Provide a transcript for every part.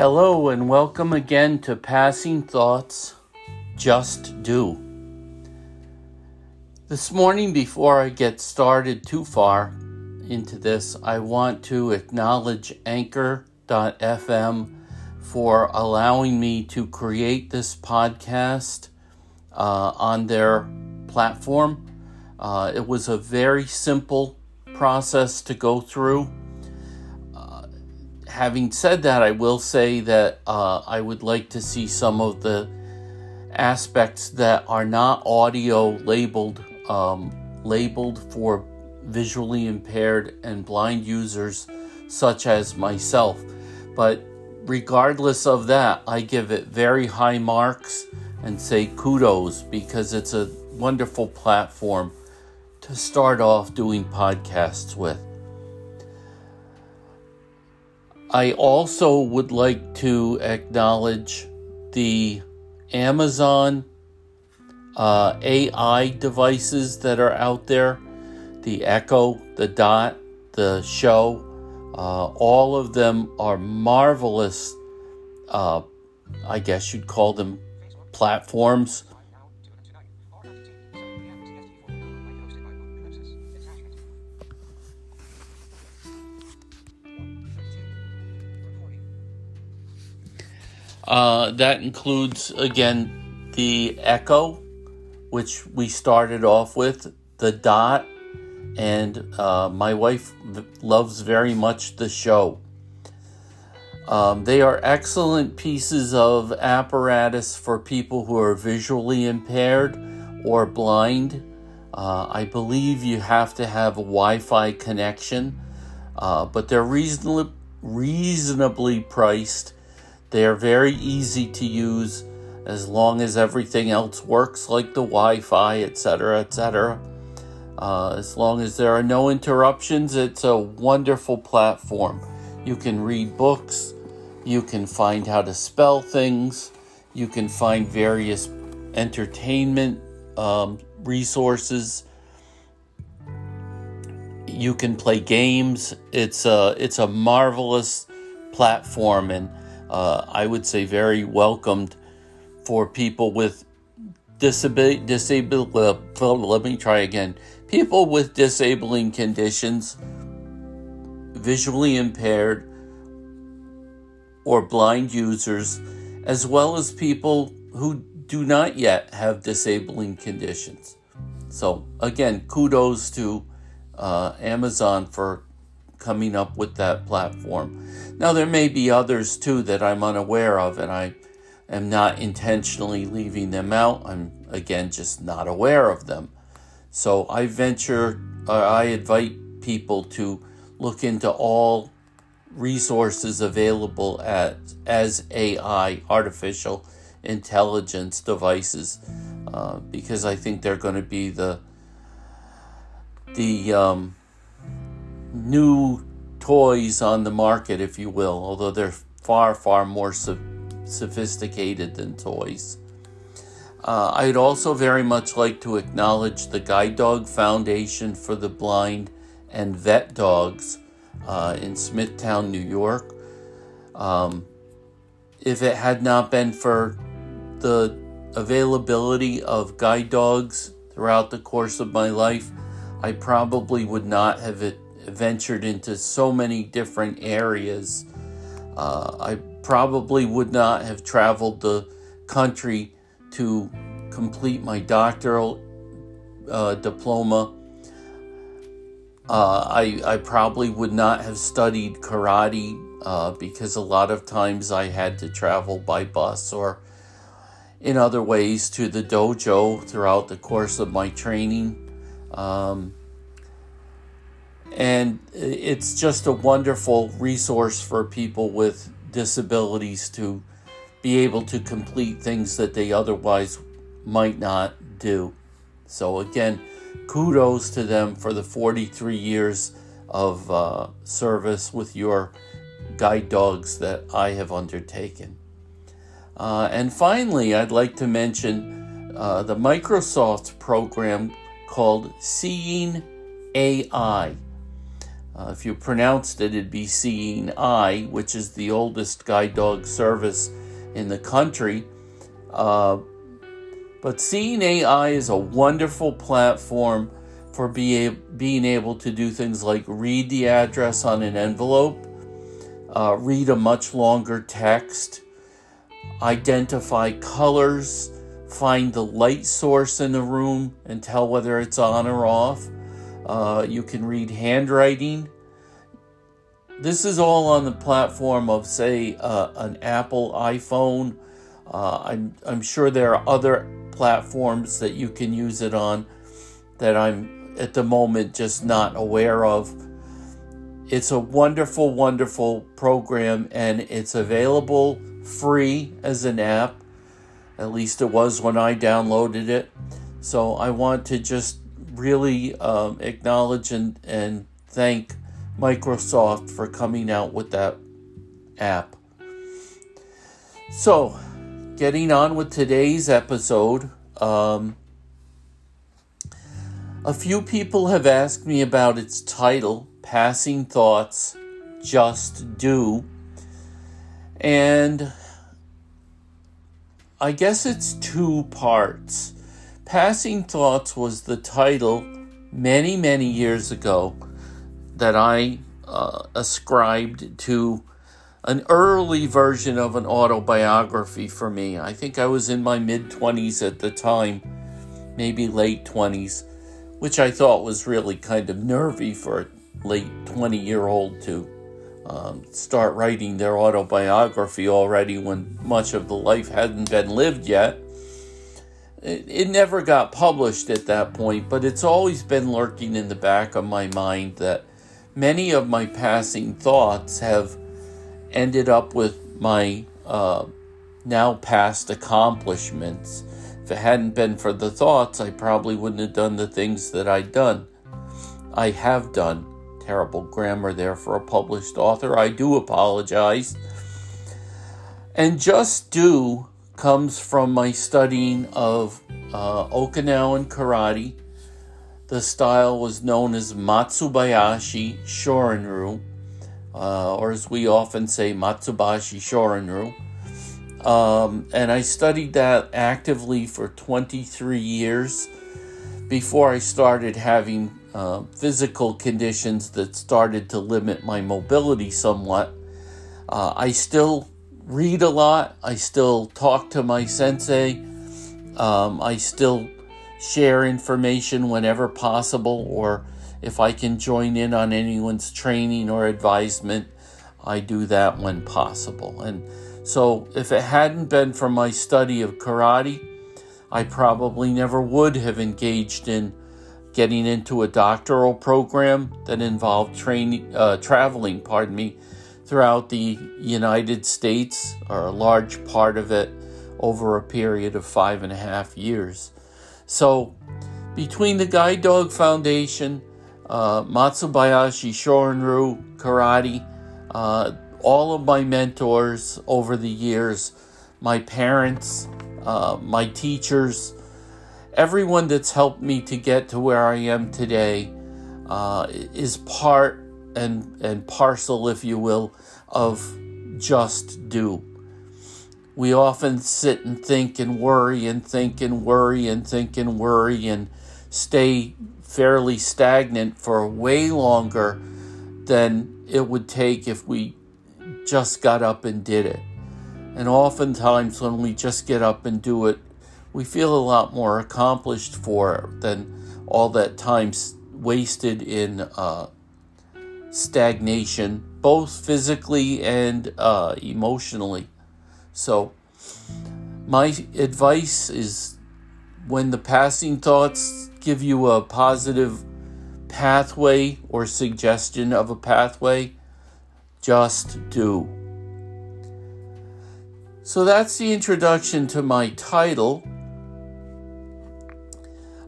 Hello, and welcome again to Passing Thoughts Just Do. This morning, before I get started too far into this, I want to acknowledge Anchor.fm for allowing me to create this podcast uh, on their platform. Uh, it was a very simple process to go through having said that, I will say that uh, I would like to see some of the aspects that are not audio labeled um, labeled for visually impaired and blind users, such as myself. But regardless of that, I give it very high marks and say kudos because it's a wonderful platform to start off doing podcasts with. I also would like to acknowledge the Amazon uh, AI devices that are out there the Echo, the Dot, the Show. Uh, all of them are marvelous, uh, I guess you'd call them platforms Uh, that includes, again, the Echo, which we started off with, the Dot, and uh, my wife loves very much the show. Um, they are excellent pieces of apparatus for people who are visually impaired or blind. Uh, I believe you have to have a Wi Fi connection, uh, but they're reasonably, reasonably priced they are very easy to use as long as everything else works, like the Wi Fi, etc., etc. Uh, as long as there are no interruptions, it's a wonderful platform. You can read books, you can find how to spell things, you can find various entertainment um, resources. You can play games. It's a it's a marvelous platform, and uh, I would say very welcomed for people with disability, disabled, let me try again. People with disabling conditions, visually impaired, or blind users, as well as people who do not yet have disabling conditions. So, again, kudos to uh, Amazon for coming up with that platform. Now, there may be others too that I'm unaware of, and I am not intentionally leaving them out. I'm, again, just not aware of them. So I venture, uh, I invite people to look into all resources available at, as AI, artificial intelligence devices, uh, because I think they're going to be the the um, new toys on the market, if you will, although they're far, far more so- sophisticated than toys. Uh, I'd also very much like to acknowledge the Guide Dog Foundation for the Blind and Vet Dogs uh, in Smithtown, New York. Um, if it had not been for the availability of guide dogs throughout the course of my life, I probably would not have it ventured into so many different areas. Uh, I probably would not have traveled the country to complete my doctoral uh, diploma. Uh, I, I probably would not have studied karate uh, because a lot of times I had to travel by bus or in other ways to the dojo throughout the course of my training. Um, and it's just a wonderful resource for people with disabilities to be able to complete things that they otherwise might not do. So, again, kudos to them for the 43 years of uh, service with your guide dogs that I have undertaken. Uh, and finally, I'd like to mention uh, the Microsoft program called Seeing AI. Uh, if you pronounced it, it'd be Seeing Eye, which is the oldest guide dog service in the country. Uh, but Seeing AI is a wonderful platform for be a, being able to do things like read the address on an envelope, uh, read a much longer text, identify colors, find the light source in the room and tell whether it's on or off. Uh, you can read handwriting. This is all on the platform of, say, uh, an Apple iPhone. Uh, I'm, I'm sure there are other platforms that you can use it on that I'm at the moment just not aware of. It's a wonderful, wonderful program and it's available free as an app. At least it was when I downloaded it. So I want to just really um, acknowledge and, and thank Microsoft for coming out with that app. So, getting on with today's episode, um, a few people have asked me about its title, Passing Thoughts, Just Do. And I guess it's two parts. Passing Thoughts was the title many, many years ago that I uh, ascribed to an early version of an autobiography for me. I think I was in my mid 20s at the time, maybe late 20s, which I thought was really kind of nervy for a late 20 year old to um, start writing their autobiography already when much of the life hadn't been lived yet. It, it never got published at that point, but it's always been lurking in the back of my mind that many of my passing thoughts have ended up with my uh, now past accomplishments. If it hadn't been for the thoughts, I probably wouldn't have done the things that I'd done. I have done. Terrible grammar there for a published author. I do apologize. And just do comes from my studying of uh, Okinawan karate. The style was known as Matsubayashi Shorinryu uh, or as we often say, Matsubashi Shorinryu. Um, and I studied that actively for 23 years before I started having uh, physical conditions that started to limit my mobility somewhat. Uh, I still read a lot, I still talk to my sensei, um, I still share information whenever possible or if I can join in on anyone's training or advisement, I do that when possible. And so, if it hadn't been for my study of karate, I probably never would have engaged in getting into a doctoral program that involved training, uh, traveling, pardon me, throughout the United States, or a large part of it over a period of five and a half years. So, between the Guide Dog Foundation, uh, Matsubayashi Shorinryu Karate, uh, all of my mentors over the years, my parents, uh, my teachers, everyone that's helped me to get to where I am today uh, is part and, and parcel, if you will, of just do. We often sit and think and worry and think and worry and think and worry and stay fairly stagnant for way longer than it would take if we just got up and did it. And oftentimes, when we just get up and do it, we feel a lot more accomplished for it than all that time wasted in uh, stagnation, both physically and uh, emotionally. So, my advice is when the passing thoughts give you a positive pathway or suggestion of a pathway, just do. So that's the introduction to my title.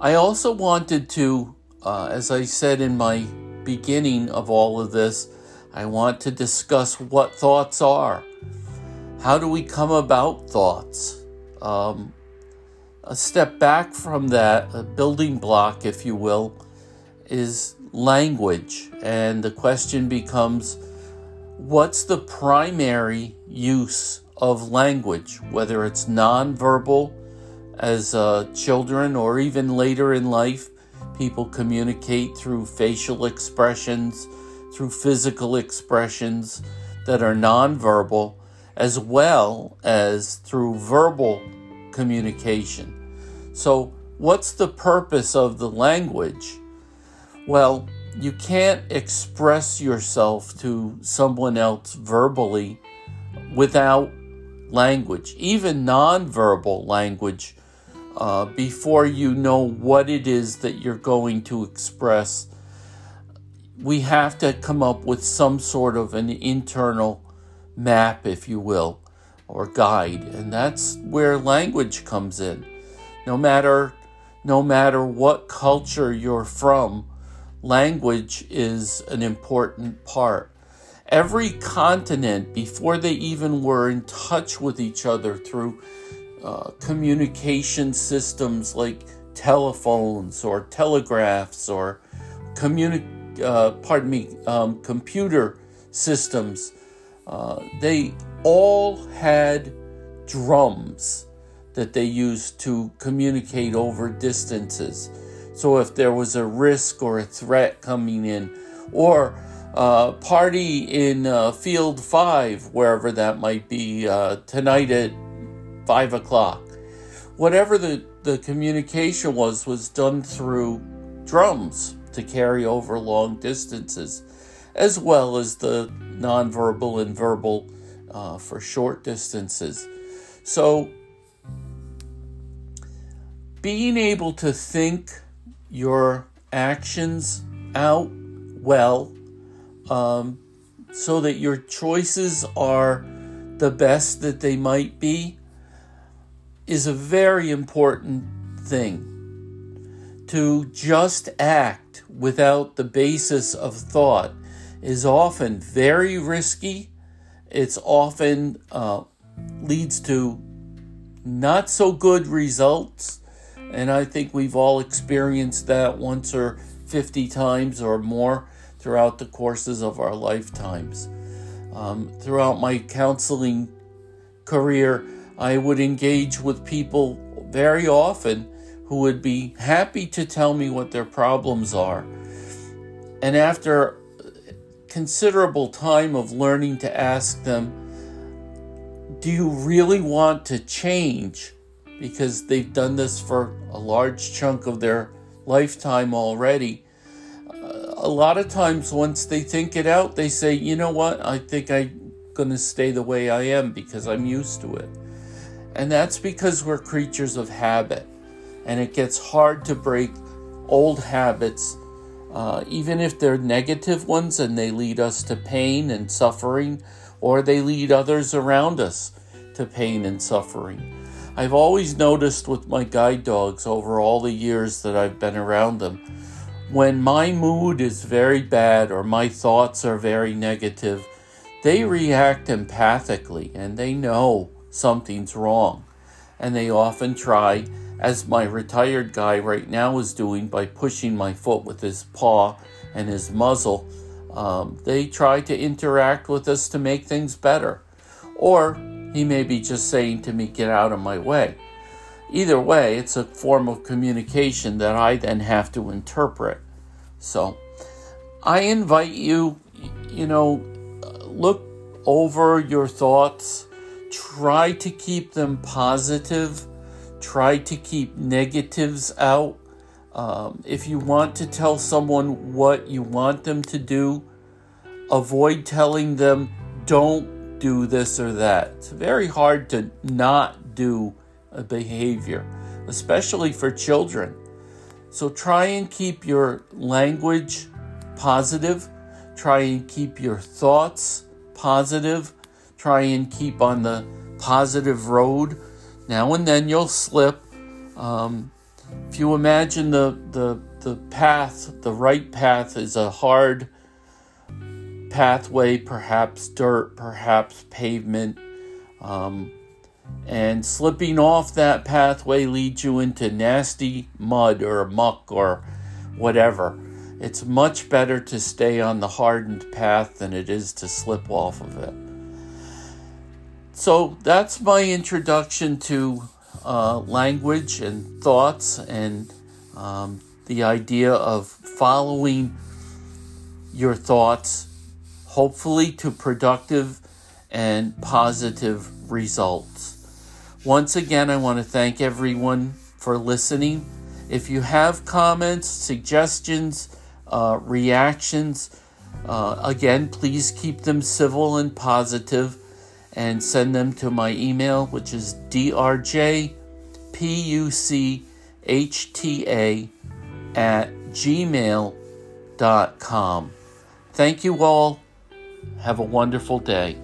I also wanted to, uh, as I said in my beginning of all of this, I want to discuss what thoughts are. How do we come about thoughts? Um, a step back from that, a building block, if you will, is language. And the question becomes what's the primary use of language, whether it's nonverbal as uh, children or even later in life? People communicate through facial expressions, through physical expressions that are nonverbal, as well as through verbal communication. So, what's the purpose of the language? Well, you can't express yourself to someone else verbally without language, even nonverbal language, uh, before you know what it is that you're going to express. We have to come up with some sort of an internal map, if you will, or guide, and that's where language comes in. No matter no matter what culture you're from, language is an important part. Every continent, before they even were in touch with each other through uh, communication systems like telephones or telegraphs or communi- uh, pardon me, um, computer systems, uh, they all had drums that they used to communicate over distances. So if there was a risk or a threat coming in, or uh, party in uh, field five, wherever that might be, uh, tonight at five o'clock. Whatever the, the communication was, was done through drums to carry over long distances, as well as the nonverbal and verbal uh, for short distances. So, being able to think your actions out well um, so that your choices are the best that they might be is a very important thing. To just act without the basis of thought is often very risky. It's often uh, leads to not so good results and I think we've all experienced that once or 50 times or more throughout the courses of our lifetimes. Um, throughout my counseling career, I would engage with people very often who would be happy to tell me what their problems are. And after considerable time of learning to ask them, Do you really want to change? because they've done this for a large chunk of their lifetime already. Uh, a lot of times, once they think it out, they say, you know what, I think I'm going to stay the way I am because I'm used to it. And that's because we're creatures of habit. And it gets hard to break old habits, uh, even if they're negative ones and they lead us to pain and suffering, or they lead others around us to pain and suffering. I've always noticed with my guide dogs over all the years that I've been around them, when my mood is very bad or my thoughts are very negative, they react empathically and they know something's wrong. And they often try, as my retired guy right now is doing by pushing my foot with his paw and his muzzle, um, they try to interact with us to make things better. Or he may be just saying to me, Get out of my way. Either way, it's a form of communication that I then have to interpret. So I invite you, you know, look over your thoughts, try to keep them positive, try to keep negatives out. Um, if you want to tell someone what you want them to do, avoid telling them, don't do this or that. It's very hard to not do a behavior, especially for children. So try and keep your language positive. Try and keep your thoughts positive. Try and keep on the positive road. Now and then you'll slip. Um, if you imagine the, the, the path, the right path is a hard pathway, perhaps dirt, perhaps pavement. Um, and slipping off that pathway leads you into nasty mud or muck or whatever. It's much better to stay on the hardened path than it is to slip off of it. So that's my introduction to uh, language and thoughts and um, the idea of following your thoughts, hopefully to productive and positive results. Once again, I want to thank everyone for listening. If you have comments, suggestions, uh, reactions, uh, again, please keep them civil and positive and send them to my email, which is drjpuchta at gmail.com. Thank you all. Have a wonderful day.